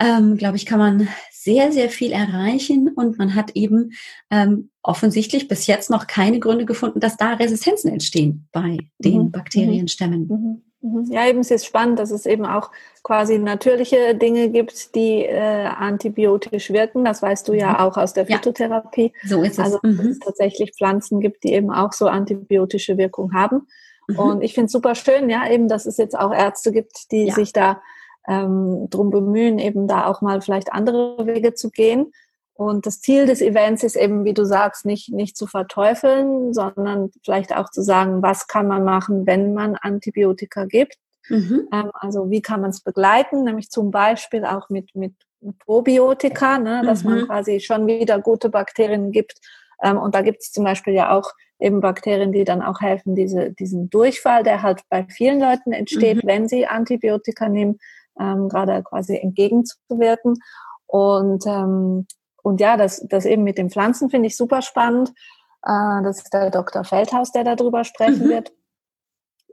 ähm, glaube ich, kann man sehr, sehr viel erreichen und man hat eben ähm, offensichtlich bis jetzt noch keine Gründe gefunden, dass da Resistenzen entstehen bei den mhm. Bakterienstämmen. Mhm. mhm. mhm. Ja, eben es ist spannend, dass es eben auch quasi natürliche Dinge gibt, die äh, antibiotisch wirken. Das weißt du ja mhm. auch aus der Phytotherapie. Ja, so ist es. Also dass es tatsächlich Pflanzen gibt, die eben auch so antibiotische Wirkung haben. Mhm. Und ich finde es super schön, ja, eben, dass es jetzt auch Ärzte gibt, die ja. sich da ähm, drum bemühen, eben da auch mal vielleicht andere Wege zu gehen. Und das Ziel des Events ist eben, wie du sagst, nicht, nicht zu verteufeln, sondern vielleicht auch zu sagen, was kann man machen, wenn man Antibiotika gibt. Mhm. Ähm, also wie kann man es begleiten, nämlich zum Beispiel auch mit, mit Probiotika, ne, dass mhm. man quasi schon wieder gute Bakterien gibt. Ähm, und da gibt es zum Beispiel ja auch eben Bakterien, die dann auch helfen, diese, diesen Durchfall, der halt bei vielen Leuten entsteht, mhm. wenn sie Antibiotika nehmen, ähm, gerade quasi entgegenzuwirken. Und ähm, und ja, das, das eben mit den Pflanzen finde ich super spannend. Äh, das ist der Dr. Feldhaus, der darüber sprechen mhm. wird.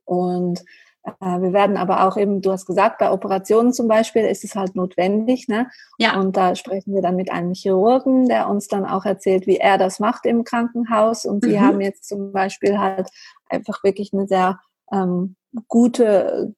Und äh, wir werden aber auch eben, du hast gesagt, bei Operationen zum Beispiel ist es halt notwendig. Ne? Ja. Und da sprechen wir dann mit einem Chirurgen, der uns dann auch erzählt, wie er das macht im Krankenhaus. Und sie mhm. haben jetzt zum Beispiel halt einfach wirklich eine sehr ähm, gute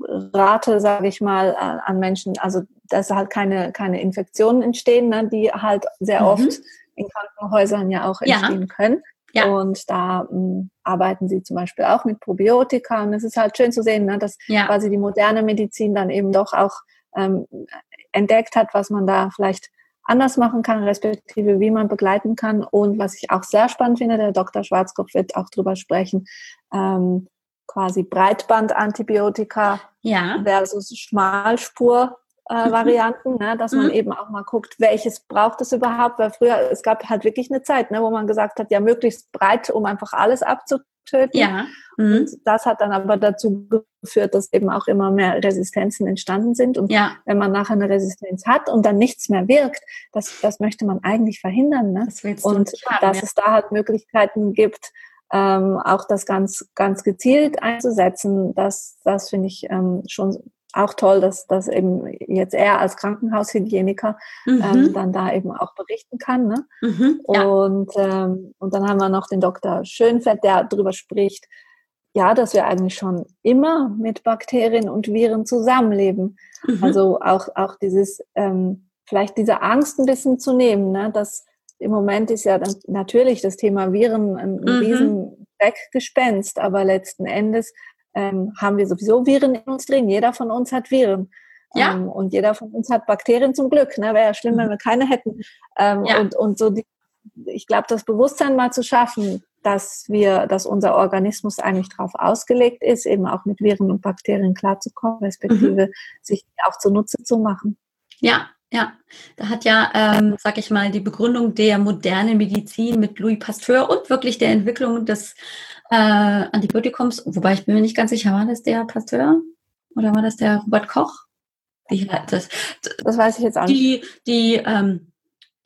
Rate, sage ich mal, an Menschen, also dass halt keine, keine Infektionen entstehen, ne, die halt sehr mhm. oft in Krankenhäusern ja auch entstehen ja. können. Ja. Und da m, arbeiten sie zum Beispiel auch mit Probiotika. Und es ist halt schön zu sehen, ne, dass ja. quasi die moderne Medizin dann eben doch auch ähm, entdeckt hat, was man da vielleicht anders machen kann, respektive wie man begleiten kann. Und was ich auch sehr spannend finde, der Dr. Schwarzkopf wird auch drüber sprechen, ähm, quasi Breitbandantibiotika ja. versus Schmalspur äh, Varianten, ne, dass man mhm. eben auch mal guckt, welches braucht es überhaupt, weil früher, es gab halt wirklich eine Zeit, ne, wo man gesagt hat, ja, möglichst breit, um einfach alles abzutöten. Ja. Mhm. Und das hat dann aber dazu geführt, dass eben auch immer mehr Resistenzen entstanden sind. Und ja. wenn man nachher eine Resistenz hat und dann nichts mehr wirkt, das, das möchte man eigentlich verhindern. Ne? Das und haben, dass ja. es da halt Möglichkeiten gibt, ähm, auch das ganz, ganz gezielt einzusetzen, das, das finde ich ähm, schon auch toll, dass, dass eben jetzt er als Krankenhaushygieniker mhm. ähm, dann da eben auch berichten kann. Ne? Mhm, ja. und, ähm, und dann haben wir noch den Dr. Schönfeld, der darüber spricht, ja, dass wir eigentlich schon immer mit Bakterien und Viren zusammenleben. Mhm. Also auch, auch dieses, ähm, vielleicht diese Angst ein bisschen zu nehmen, ne? dass im Moment ist ja dann natürlich das Thema Viren ein mhm. riesen Weggespenst, aber letzten Endes ähm, haben wir sowieso Viren in uns drin. Jeder von uns hat Viren. Ja. Ähm, und jeder von uns hat Bakterien zum Glück. Ne? Wäre ja schlimm, wenn wir keine hätten. Ähm, ja. und, und so die, ich glaube, das Bewusstsein mal zu schaffen, dass wir, dass unser Organismus eigentlich darauf ausgelegt ist, eben auch mit Viren und Bakterien klarzukommen, respektive mhm. sich auch zunutze zu machen. Ja, ja, da hat ja, ähm, sag ich mal, die Begründung der modernen Medizin mit Louis Pasteur und wirklich der Entwicklung des äh, Antibiotikums, wobei ich bin mir nicht ganz sicher, war das der Pasteur oder war das der Robert Koch? Die, das, das weiß ich jetzt auch nicht. Die, die, ähm,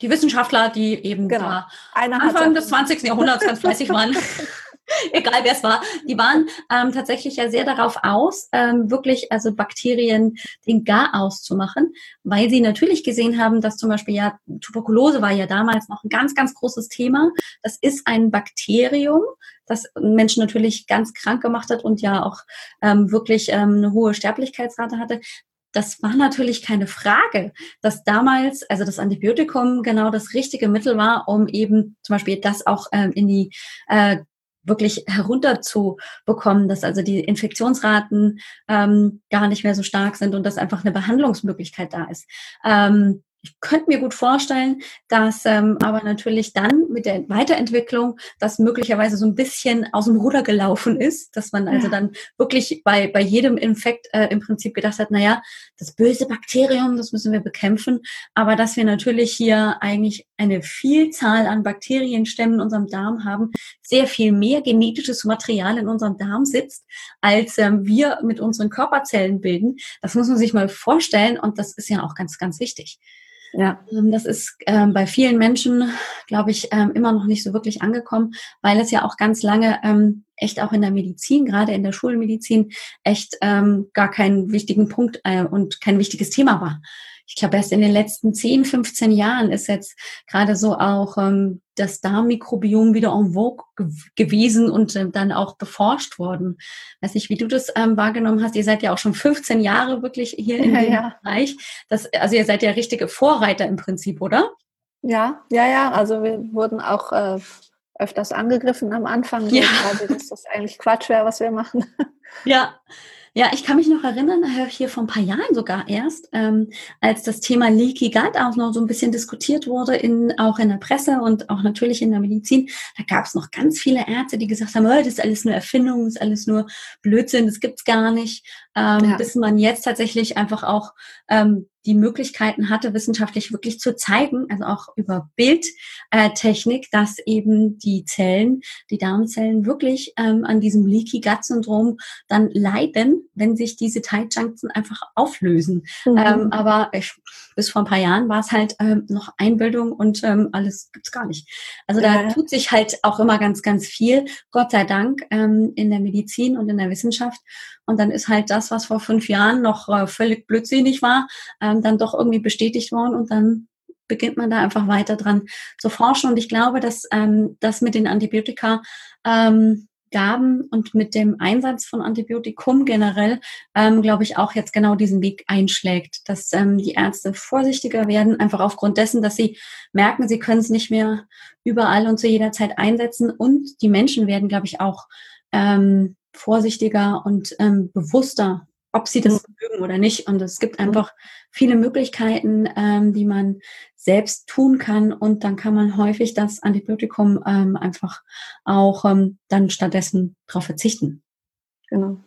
die Wissenschaftler, die eben genau. da Anfang des 20. Jahrhunderts ganz fleißig waren. (laughs) (laughs) egal wer es war, die waren ähm, tatsächlich ja sehr darauf aus, ähm, wirklich also Bakterien den Gar auszumachen, weil sie natürlich gesehen haben, dass zum Beispiel ja Tuberkulose war ja damals noch ein ganz, ganz großes Thema. Das ist ein Bakterium, das Menschen natürlich ganz krank gemacht hat und ja auch ähm, wirklich ähm, eine hohe Sterblichkeitsrate hatte das war natürlich keine Frage, dass damals, also das Antibiotikum genau das richtige Mittel war, um eben zum Beispiel das auch ähm, in die äh, wirklich herunterzubekommen, dass also die Infektionsraten ähm, gar nicht mehr so stark sind und dass einfach eine Behandlungsmöglichkeit da ist. Ähm, ich könnte mir gut vorstellen, dass ähm, aber natürlich dann mit der Weiterentwicklung das möglicherweise so ein bisschen aus dem Ruder gelaufen ist, dass man also dann wirklich bei, bei jedem Infekt äh, im Prinzip gedacht hat, naja, das böse Bakterium, das müssen wir bekämpfen, aber dass wir natürlich hier eigentlich eine Vielzahl an Bakterienstämmen in unserem Darm haben, sehr viel mehr genetisches Material in unserem Darm sitzt, als ähm, wir mit unseren Körperzellen bilden. Das muss man sich mal vorstellen und das ist ja auch ganz, ganz wichtig. Ja. Ähm, das ist ähm, bei vielen Menschen, glaube ich, ähm, immer noch nicht so wirklich angekommen, weil es ja auch ganz lange ähm, echt auch in der Medizin, gerade in der Schulmedizin, echt ähm, gar keinen wichtigen Punkt äh, und kein wichtiges Thema war ich glaube, erst in den letzten 10, 15 Jahren ist jetzt gerade so auch ähm, das Darmmikrobiom wieder en vogue ge gewesen und ähm, dann auch beforscht worden. Weiß nicht, wie du das ähm, wahrgenommen hast. Ihr seid ja auch schon 15 Jahre wirklich hier in ja, dem ja. Bereich. Das, also ihr seid ja richtige Vorreiter im Prinzip, oder? Ja, ja, ja. Also wir wurden auch äh, öfters angegriffen am Anfang, ja. dass das eigentlich Quatsch wäre, was wir machen. Ja, ja, ich kann mich noch erinnern, äh, hier vor ein paar Jahren sogar erst, ähm, als das Thema Leaky Gut auch noch so ein bisschen diskutiert wurde, in, auch in der Presse und auch natürlich in der Medizin. Da gab es noch ganz viele Ärzte, die gesagt haben, oh, das ist alles nur Erfindung, das ist alles nur Blödsinn, das gibt's gar nicht. Ähm, ja. Bis man jetzt tatsächlich einfach auch ähm, die Möglichkeiten hatte, wissenschaftlich wirklich zu zeigen, also auch über Bildtechnik, dass eben die Zellen, die Darmzellen wirklich ähm, an diesem Leaky Gut Syndrom dann leiden, wenn sich diese Tight Junctions einfach auflösen. Mhm. Ähm, aber ich, bis vor ein paar Jahren war es halt ähm, noch Einbildung und ähm, alles gibt's gar nicht. Also da ja. tut sich halt auch immer ganz, ganz viel, Gott sei Dank, ähm, in der Medizin und in der Wissenschaft. Und dann ist halt das, was vor fünf Jahren noch äh, völlig blödsinnig war, ähm, dann doch irgendwie bestätigt worden und dann beginnt man da einfach weiter dran zu forschen. Und ich glaube, dass ähm, das mit den Antibiotika ähm, Gaben und mit dem Einsatz von Antibiotikum generell, ähm, glaube ich, auch jetzt genau diesen Weg einschlägt, dass ähm, die Ärzte vorsichtiger werden, einfach aufgrund dessen, dass sie merken, sie können es nicht mehr überall und zu jeder Zeit einsetzen. Und die Menschen werden, glaube ich, auch ähm, vorsichtiger und ähm, bewusster, ob sie das mhm. mögen oder nicht. Und es gibt mhm. einfach viele Möglichkeiten, ähm, die man selbst tun kann. Und dann kann man häufig das Antibiotikum ähm, einfach auch ähm, dann stattdessen darauf verzichten. Genau.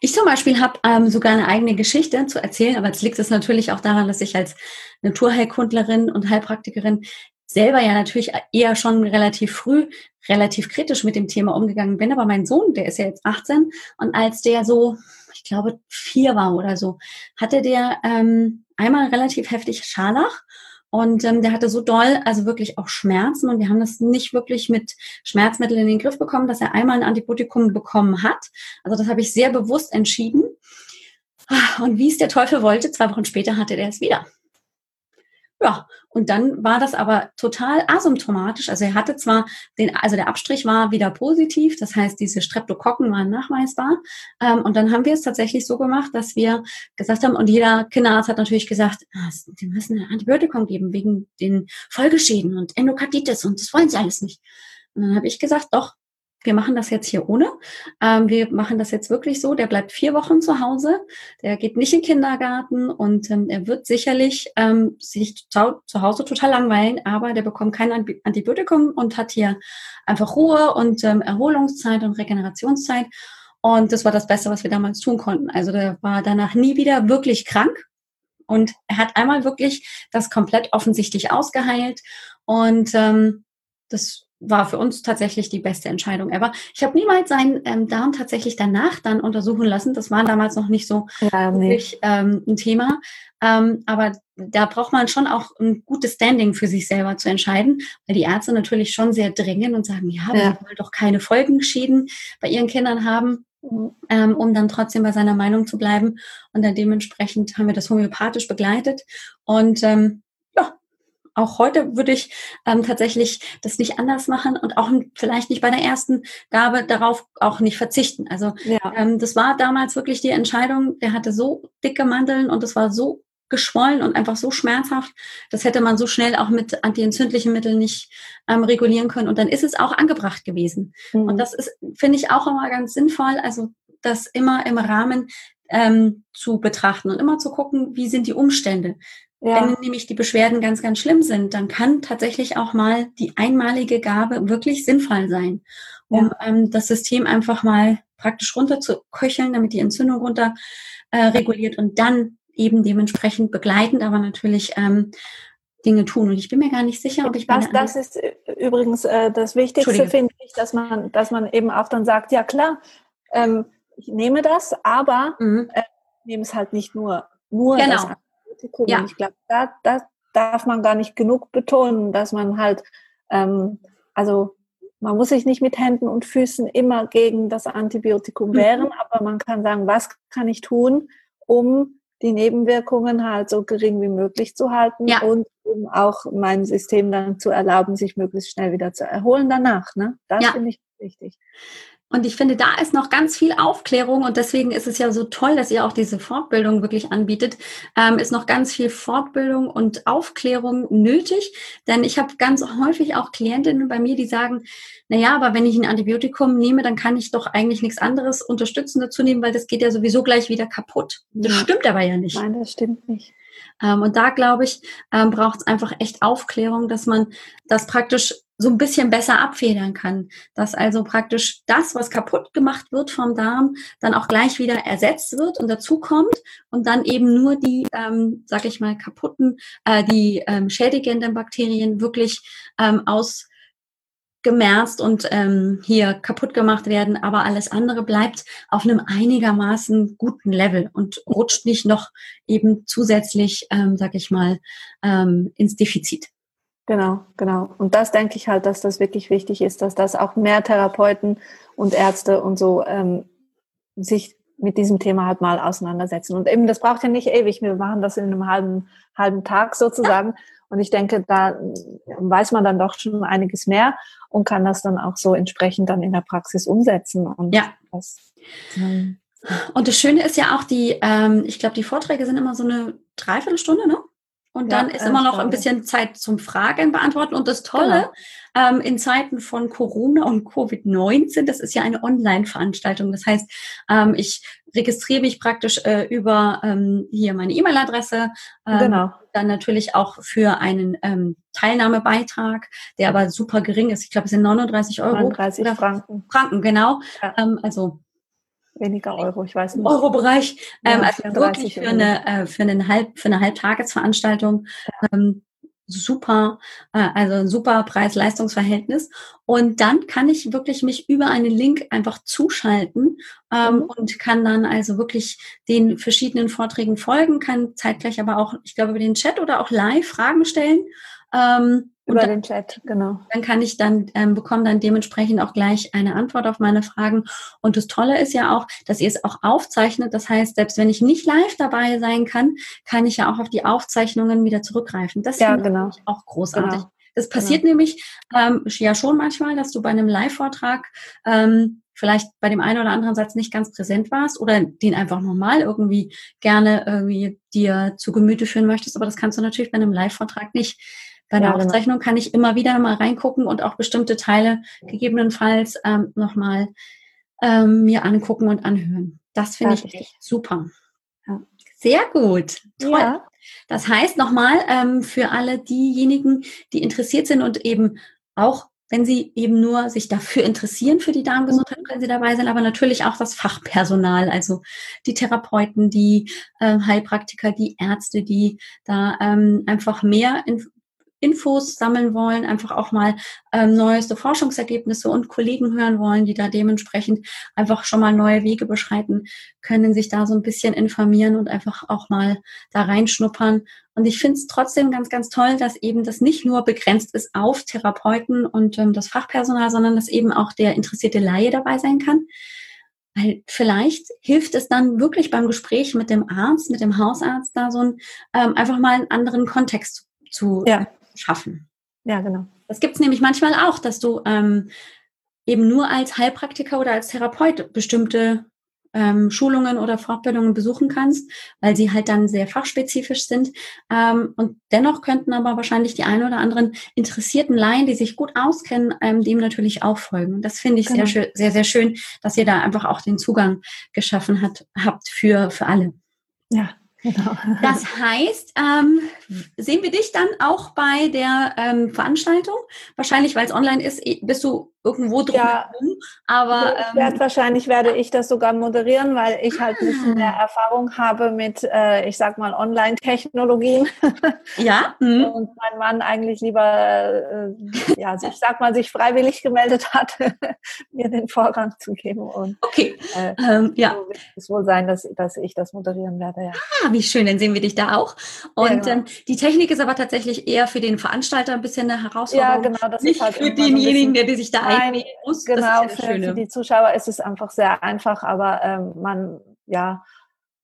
Ich zum Beispiel habe ähm, sogar eine eigene Geschichte zu erzählen, aber jetzt liegt es natürlich auch daran, dass ich als Naturheilkundlerin und Heilpraktikerin selber ja natürlich eher schon relativ früh relativ kritisch mit dem Thema umgegangen bin. Aber mein Sohn, der ist ja jetzt 18 und als der so, ich glaube, vier war oder so, hatte der ähm, einmal relativ heftig Scharlach. Und ähm, der hatte so doll, also wirklich auch Schmerzen. Und wir haben das nicht wirklich mit Schmerzmitteln in den Griff bekommen, dass er einmal ein Antibiotikum bekommen hat. Also das habe ich sehr bewusst entschieden. Und wie es der Teufel wollte, zwei Wochen später hatte der es wieder. Ja, und dann war das aber total asymptomatisch. Also er hatte zwar den, also der Abstrich war wieder positiv, das heißt, diese Streptokokken waren nachweisbar. Ähm, und dann haben wir es tatsächlich so gemacht, dass wir gesagt haben, und jeder Kinderarzt hat natürlich gesagt, ah, die müssen ein Antibiotikum geben wegen den Folgeschäden und Endokarditis und das wollen sie alles nicht. Und dann habe ich gesagt, doch, wir machen das jetzt hier ohne. Ähm, wir machen das jetzt wirklich so. Der bleibt vier Wochen zu Hause. Der geht nicht in den Kindergarten und ähm, er wird sicherlich ähm, sich zu, zu, Hause total langweilen, aber der bekommt kein Antibiotikum und hat hier einfach Ruhe und ähm, Erholungszeit und Regenerationszeit. Und das war das Beste, was wir damals tun konnten. Also der war danach nie wieder wirklich krank. Und er hat einmal wirklich das komplett offensichtlich ausgeheilt. Und ähm, das war für uns tatsächlich die beste Entscheidung ever. Ich habe niemals seinen ähm, Darm tatsächlich danach dann untersuchen lassen. Das war damals noch nicht so ja, wirklich ähm, ein Thema. Ähm, aber da braucht man schon auch ein gutes Standing für sich selber zu entscheiden, weil die Ärzte natürlich schon sehr drängen und sagen, ja, ja. wir wollen doch keine Folgenschäden bei ihren Kindern haben. Ähm, um dann trotzdem bei seiner Meinung zu bleiben. Und dann dementsprechend haben wir das homöopathisch begleitet. Und ähm, auch heute würde ich ähm, tatsächlich das nicht anders machen und auch vielleicht nicht bei der ersten Gabe darauf auch nicht verzichten. Also ja. ähm, das war damals wirklich die Entscheidung, der hatte so dicke Mandeln und es war so geschwollen und einfach so schmerzhaft, das hätte man so schnell auch mit antientzündlichen Mitteln nicht ähm, regulieren können. Und dann ist es auch angebracht gewesen. Mhm. Und das ist, finde ich, auch immer ganz sinnvoll, also das immer im Rahmen ähm, zu betrachten und immer zu gucken, wie sind die Umstände. Ja. Wenn nämlich die Beschwerden ganz, ganz schlimm sind, dann kann tatsächlich auch mal die einmalige Gabe wirklich sinnvoll sein, um ja. ähm, das System einfach mal praktisch runter zu köcheln, damit die Entzündung runter äh, reguliert und dann eben dementsprechend begleitend, aber natürlich ähm, Dinge tun. Und ich bin mir gar nicht sicher, ob ich das, das ist äh, übrigens äh, das Wichtigste, finde ich, dass man, dass man eben auch dann sagt, ja klar, ähm, ich nehme das, aber mhm. äh, nehme es halt nicht nur nur genau. das Praktikum. Ja. Ich glaube, da, da darf man gar nicht genug betonen, dass man halt, ähm, also man muss sich nicht mit Händen und Füßen immer gegen das Antibiotikum mhm. wehren, aber man kann sagen, was kann ich tun, um die Nebenwirkungen halt so gering wie möglich zu halten ja. und um auch meinem System dann zu erlauben, sich möglichst schnell wieder zu erholen danach. Ne? Das ja. finde ich wichtig. Und ich finde, da ist noch ganz viel Aufklärung und deswegen ist es ja so toll, dass ihr auch diese Fortbildung wirklich anbietet. Ähm, ist noch ganz viel Fortbildung und Aufklärung nötig, denn ich habe ganz häufig auch Klientinnen bei mir, die sagen, na ja, aber wenn ich ein Antibiotikum nehme, dann kann ich doch eigentlich nichts anderes unterstützen dazu nehmen, weil das geht ja sowieso gleich wieder kaputt. Das ja. stimmt aber ja nicht. Nein, das stimmt nicht. Ähm, und da glaube ich, ähm, braucht es einfach echt Aufklärung, dass man das praktisch so ein bisschen besser abfedern kann. Dass also praktisch das, was kaputt gemacht wird vom Darm, dann auch gleich wieder ersetzt wird und dazu kommt und dann eben nur die, ähm, sag ich mal, kaputten, äh, die ähm, schädigenden Bakterien wirklich ähm, aus gemerzt und ähm, hier kaputt gemacht werden, aber alles andere bleibt auf einem einigermaßen guten Level und rutscht nicht noch eben zusätzlich, ähm, sag ich mal, ähm, ins Defizit. Genau, genau. Und das denke ich halt, dass das wirklich wichtig ist, dass das auch mehr Therapeuten und Ärzte und so ähm, sich mit diesem Thema halt mal auseinandersetzen. Und eben, das braucht ja nicht ewig. Wir machen das in einem halben, halben Tag sozusagen. Und ich denke, da weiß man dann doch schon einiges mehr und kann das dann auch so entsprechend dann in der Praxis umsetzen. Und ja. Das, ähm, und das Schöne ist ja auch die, ähm, ich glaube, die Vorträge sind immer so eine Dreiviertelstunde, ne? Und dann ja, ist immer noch ein bisschen Zeit zum Fragen beantworten. Und das Tolle, genau. ähm, in Zeiten von Corona und Covid-19, das ist ja eine Online-Veranstaltung. Das heißt, ähm, ich registriere mich praktisch äh, über ähm, hier meine E-Mail-Adresse. Ähm, genau. Dann natürlich auch für einen ähm, Teilnahmebeitrag, der aber super gering ist. Ich glaube, es sind 39 Euro. 39 Franken. Franken, genau. Ja. Ähm, also Weniger Euro, ich weiß nicht. Euro-Bereich. Ähm, also wirklich für eine, äh, für, einen Halb, für eine Halbtagesveranstaltung. Ähm, super, äh, also ein super Preis-Leistungs-Verhältnis. Und dann kann ich wirklich mich über einen Link einfach zuschalten ähm, mhm. und kann dann also wirklich den verschiedenen Vorträgen folgen, kann zeitgleich aber auch, ich glaube, über den Chat oder auch live Fragen stellen. Ähm, über dann, den Chat, genau. Dann kann ich dann, ähm, bekomme dann dementsprechend auch gleich eine Antwort auf meine Fragen. Und das Tolle ist ja auch, dass ihr es auch aufzeichnet. Das heißt, selbst wenn ich nicht live dabei sein kann, kann ich ja auch auf die Aufzeichnungen wieder zurückgreifen. Das ja, genau. ich auch großartig. Genau. Das passiert genau. nämlich ähm, ja schon manchmal, dass du bei einem Live-Vortrag ähm, vielleicht bei dem einen oder anderen Satz nicht ganz präsent warst oder den einfach normal irgendwie gerne irgendwie dir zu Gemüte führen möchtest. Aber das kannst du natürlich bei einem Live-Vortrag nicht. Bei der ja, genau. Aufzeichnung kann ich immer wieder mal reingucken und auch bestimmte Teile gegebenenfalls ähm, nochmal ähm, mir angucken und anhören. Das finde ich echt super. Ja. Sehr gut. Toll. Ja. Das heißt nochmal ähm, für alle diejenigen, die interessiert sind und eben auch wenn Sie eben nur sich dafür interessieren, für die Darmgesundheit, können Sie dabei sein, aber natürlich auch das Fachpersonal, also die Therapeuten, die äh, Heilpraktiker, die Ärzte, die da ähm, einfach mehr in, Infos sammeln wollen, einfach auch mal ähm, neueste Forschungsergebnisse und Kollegen hören wollen, die da dementsprechend einfach schon mal neue Wege beschreiten, können sich da so ein bisschen informieren und einfach auch mal da reinschnuppern. Und ich finde es trotzdem ganz, ganz toll, dass eben das nicht nur begrenzt ist auf Therapeuten und ähm, das Fachpersonal, sondern dass eben auch der interessierte Laie dabei sein kann. Weil vielleicht hilft es dann wirklich beim Gespräch mit dem Arzt, mit dem Hausarzt, da so ein, ähm, einfach mal einen anderen Kontext zu, ja schaffen. Ja, genau. Das gibt es nämlich manchmal auch, dass du ähm, eben nur als Heilpraktiker oder als Therapeut bestimmte ähm, Schulungen oder Fortbildungen besuchen kannst, weil sie halt dann sehr fachspezifisch sind. Ähm, und dennoch könnten aber wahrscheinlich die ein oder anderen interessierten Laien, die sich gut auskennen, ähm, dem natürlich auch folgen. Und das finde ich genau. sehr, sehr, sehr schön, dass ihr da einfach auch den Zugang geschaffen hat, habt für, für alle. Ja, Genau. (laughs) Das heißt, ähm, sehen wir dich dann auch bei der ähm, Veranstaltung? Wahrscheinlich, weil es online ist, bist du irgendwo drum ja, aber ähm, werd, wahrscheinlich werde ich das sogar moderieren, weil ich halt ein bisschen mehr ah. Erfahrung habe mit, äh, ich sag mal, Online-Technologien. (laughs) Ja. Mhm. Und mein Mann eigentlich lieber, äh, ja, ich sag mal, sich freiwillig gemeldet hat, (laughs) mir den Vorrang zu geben. Und, okay. Äh, ähm, ja. So wird es wohl sein, dass, dass ich das moderieren werde. Ja. Ah, wie schön, dann sehen wir dich da auch. Und ja, genau. ähm, die Technik ist aber tatsächlich eher für den Veranstalter ein bisschen eine Herausforderung. Ja, genau. Das Nicht ist halt für denjenigen, der sich da Nein, muss. Genau, für, für, die Zuschauer ist es einfach sehr einfach, aber ähm, man, ja,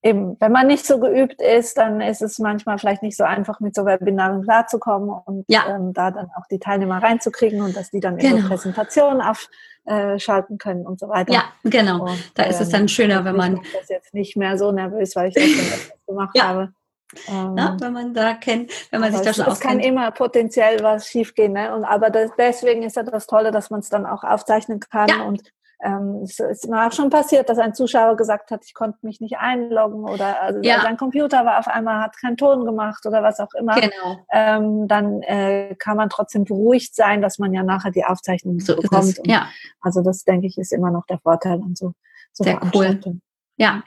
eben, wenn man nicht so geübt ist, dann ist es manchmal vielleicht nicht so einfach, mit so Webinaren klarzukommen und ja. ähm, da dann auch die Teilnehmer reinzukriegen und dass die dann genau. ihre Präsentation auf äh, können und so weiter. Ja, genau. Und, da ist es dann ähm, schöner, wenn man. Ich das jetzt nicht mehr so nervös, weil ich das schon gemacht ja. habe. Ähm, Na, wenn man da kennt, wenn man sich da schon. Es kann immer potenziell was schiefgehen, ne? Und aber das, deswegen ist ja das Tolle, dass man es dann auch aufzeichnen kann ja. und ähm, es ist mir auch schon passiert, dass ein Zuschauer gesagt hat, ich konnte mich nicht einloggen oder also ja. sein Computer war auf einmal, hat keinen Ton gemacht oder was auch immer. Genau. Ähm, dann äh, kann man trotzdem beruhigt sein, dass man ja nachher die Aufzeichnung so bekommt. Und, ja. Also das, denke ich, ist immer noch der Vorteil an so, so Sehr cool. Ja.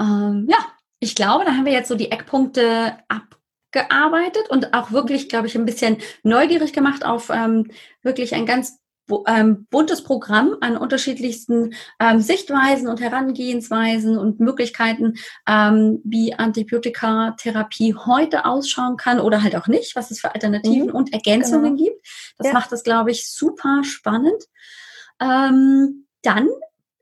Ähm, ja, ich glaube, da haben wir jetzt so die Eckpunkte abgearbeitet und auch wirklich, glaube ich, ein bisschen neugierig gemacht auf ähm, wirklich ein ganz ähm, buntes Programm an unterschiedlichsten ähm, Sichtweisen und Herangehensweisen und Möglichkeiten, ähm, wie Antibiotikatherapie heute ausschauen kann oder halt auch nicht, was es für Alternativen mhm. und Ergänzungen genau. gibt. Das ja. macht das, glaube ich, super spannend. Ähm, dann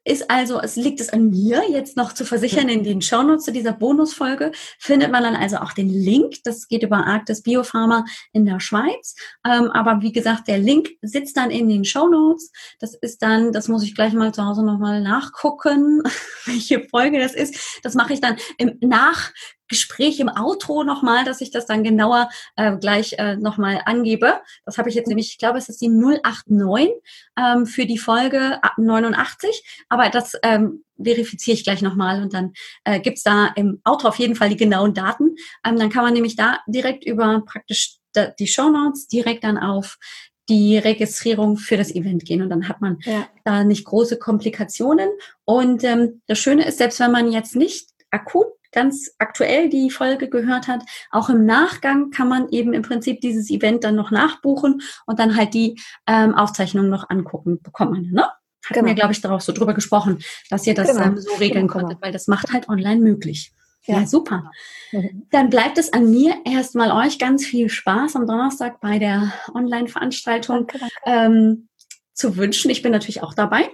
ist also, es liegt es an mir, jetzt noch zu versichern, in den Shownotes zu dieser Bonusfolge findet man dann also auch den Link. Das geht über Arktis Biopharma in der Schweiz. Ähm, aber wie gesagt, der Link sitzt dann in den Shownotes. Das ist dann, das muss ich gleich mal zu Hause nochmal nachgucken, (laughs) welche Folge das ist. Das mache ich dann im Nach Gespräch im Auto nochmal, dass ich das dann genauer äh, gleich äh, nochmal angebe. Das habe ich jetzt nämlich, ich glaube, es ist die 089 ähm, für die Folge 89, aber das ähm, verifiziere ich gleich nochmal und dann äh, gibt da im Auto auf jeden Fall die genauen Daten. Ähm, dann kann man nämlich da direkt über praktisch die Show Notes direkt dann auf die Registrierung für das Event gehen und dann hat man ja. da nicht große Komplikationen. Und ähm, das Schöne ist, selbst wenn man jetzt nicht akut ganz aktuell die Folge gehört hat, auch im Nachgang kann man eben im Prinzip dieses Event dann noch nachbuchen und dann halt die ähm, Aufzeichnung noch angucken, bekommt man, ne? Hatten genau. wir, glaube ich, darauf so drüber gesprochen, dass ihr das genau. ähm, so regeln genau. konntet, weil das macht halt online möglich. Ja, ja super. Mhm. Dann bleibt es an mir erstmal euch ganz viel Spaß am Donnerstag bei der Online-Veranstaltung ähm, zu wünschen. Ich bin natürlich auch dabei.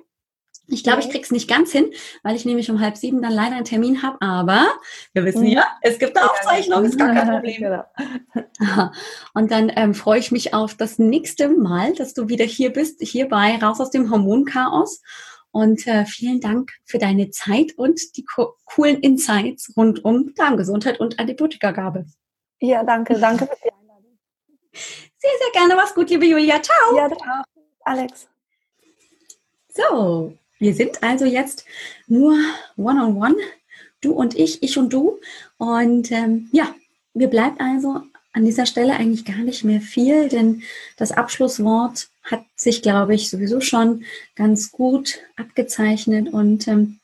Ich glaube, ich krieg's nicht ganz hin, weil ich nämlich um halb sieben dann leider einen Termin habe. Aber wir wissen mhm. ja, es gibt eine Aufzeichnung, ist gar kein Problem. Genau. (laughs) Und dann ähm, freue ich mich auf das nächste Mal, dass du wieder hier bist, hierbei raus aus dem Hormonchaos. Und äh, vielen Dank für deine Zeit und die co coolen Insights rund um Darmgesundheit und Antibiotikagabe. Ja, danke, danke für die Einladung. Sehr, sehr gerne. Mach's gut, liebe Julia. Ciao. Ja, auch. Alex. So, wir sind also jetzt nur one-on-one, -on -one, du und ich, ich und du. Und ähm, ja, mir bleibt also an dieser Stelle eigentlich gar nicht mehr viel, denn das Abschlusswort hat sich, glaube ich, sowieso schon ganz gut abgezeichnet. Und ähm,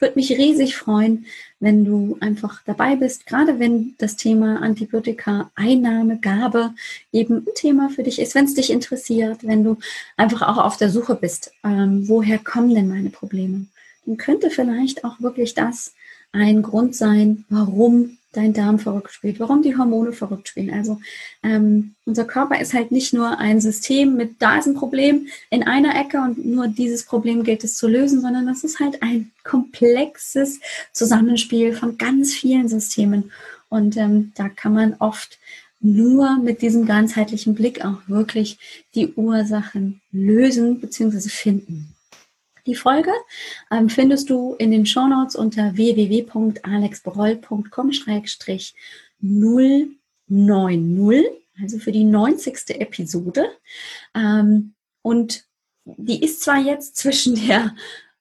würde mich riesig freuen, wenn du einfach dabei bist, gerade wenn das Thema Antibiotika, Einnahme, Gabe eben ein Thema für dich ist, wenn es dich interessiert, wenn du einfach auch auf der Suche bist, ähm, woher kommen denn meine Probleme, dann könnte vielleicht auch wirklich das ein Grund sein, warum dein Darm verrückt spielt, warum die Hormone verrückt spielen. Also ähm, unser Körper ist halt nicht nur ein System mit, da ist ein Problem in einer Ecke und nur dieses Problem gilt es zu lösen, sondern das ist halt ein komplexes Zusammenspiel von ganz vielen Systemen. Und ähm, da kann man oft nur mit diesem ganzheitlichen Blick auch wirklich die Ursachen lösen bzw. finden. Die Folge ähm, findest du in den Shownotes unter www.alexbroll.com-090, also für die 90. Episode. Ähm, und die ist zwar jetzt zwischen der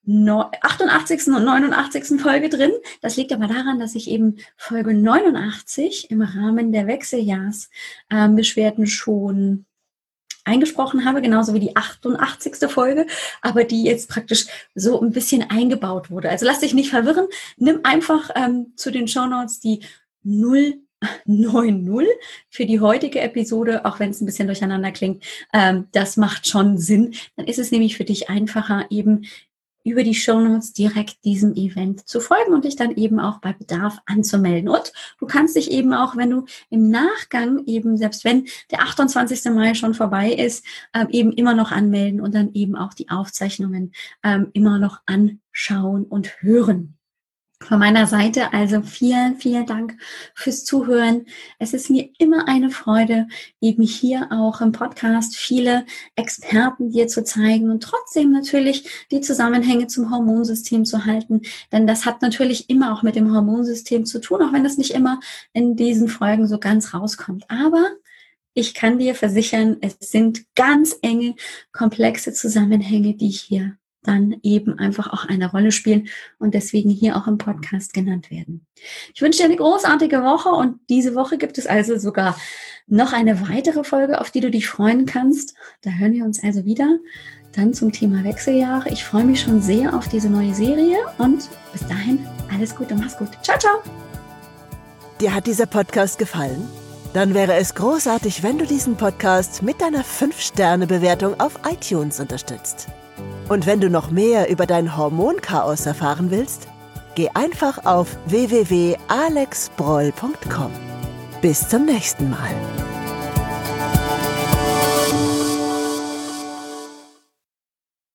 88. und 89. Folge drin. Das liegt aber daran, dass ich eben Folge 89 im Rahmen der Wechseljahrsbeschwerden ähm, schon eingesprochen habe, genauso wie die 88. Folge, aber die jetzt praktisch so ein bisschen eingebaut wurde. Also lass dich nicht verwirren, nimm einfach ähm, zu den Shownotes die 090 für die heutige Episode, auch wenn es ein bisschen durcheinander klingt. Ähm, das macht schon Sinn. Dann ist es nämlich für dich einfacher, eben über die Shownotes direkt diesem Event zu folgen und dich dann eben auch bei Bedarf anzumelden. Und du kannst dich eben auch, wenn du im Nachgang eben, selbst wenn der 28. Mai schon vorbei ist, ähm, eben immer noch anmelden und dann eben auch die Aufzeichnungen ähm, immer noch anschauen und hören. Von meiner Seite also vielen, vielen Dank fürs Zuhören. Es ist mir immer eine Freude, eben hier auch im Podcast viele Experten dir zu zeigen und trotzdem natürlich die Zusammenhänge zum Hormonsystem zu halten. Denn das hat natürlich immer auch mit dem Hormonsystem zu tun, auch wenn das nicht immer in diesen Folgen so ganz rauskommt. Aber ich kann dir versichern, es sind ganz enge, komplexe Zusammenhänge, die hier dann eben einfach auch eine Rolle spielen und deswegen hier auch im Podcast genannt werden. Ich wünsche dir eine großartige Woche und diese Woche gibt es also sogar noch eine weitere Folge, auf die du dich freuen kannst. Da hören wir uns also wieder. Dann zum Thema Wechseljahre. Ich freue mich schon sehr auf diese neue Serie und bis dahin alles Gute, mach's gut. Ciao, ciao. Dir hat dieser Podcast gefallen? Dann wäre es großartig, wenn du diesen Podcast mit deiner 5-Sterne-Bewertung auf iTunes unterstützt. Und wenn du noch mehr über dein Hormonchaos erfahren willst, geh einfach auf www.alexbroll.com. Bis zum nächsten Mal.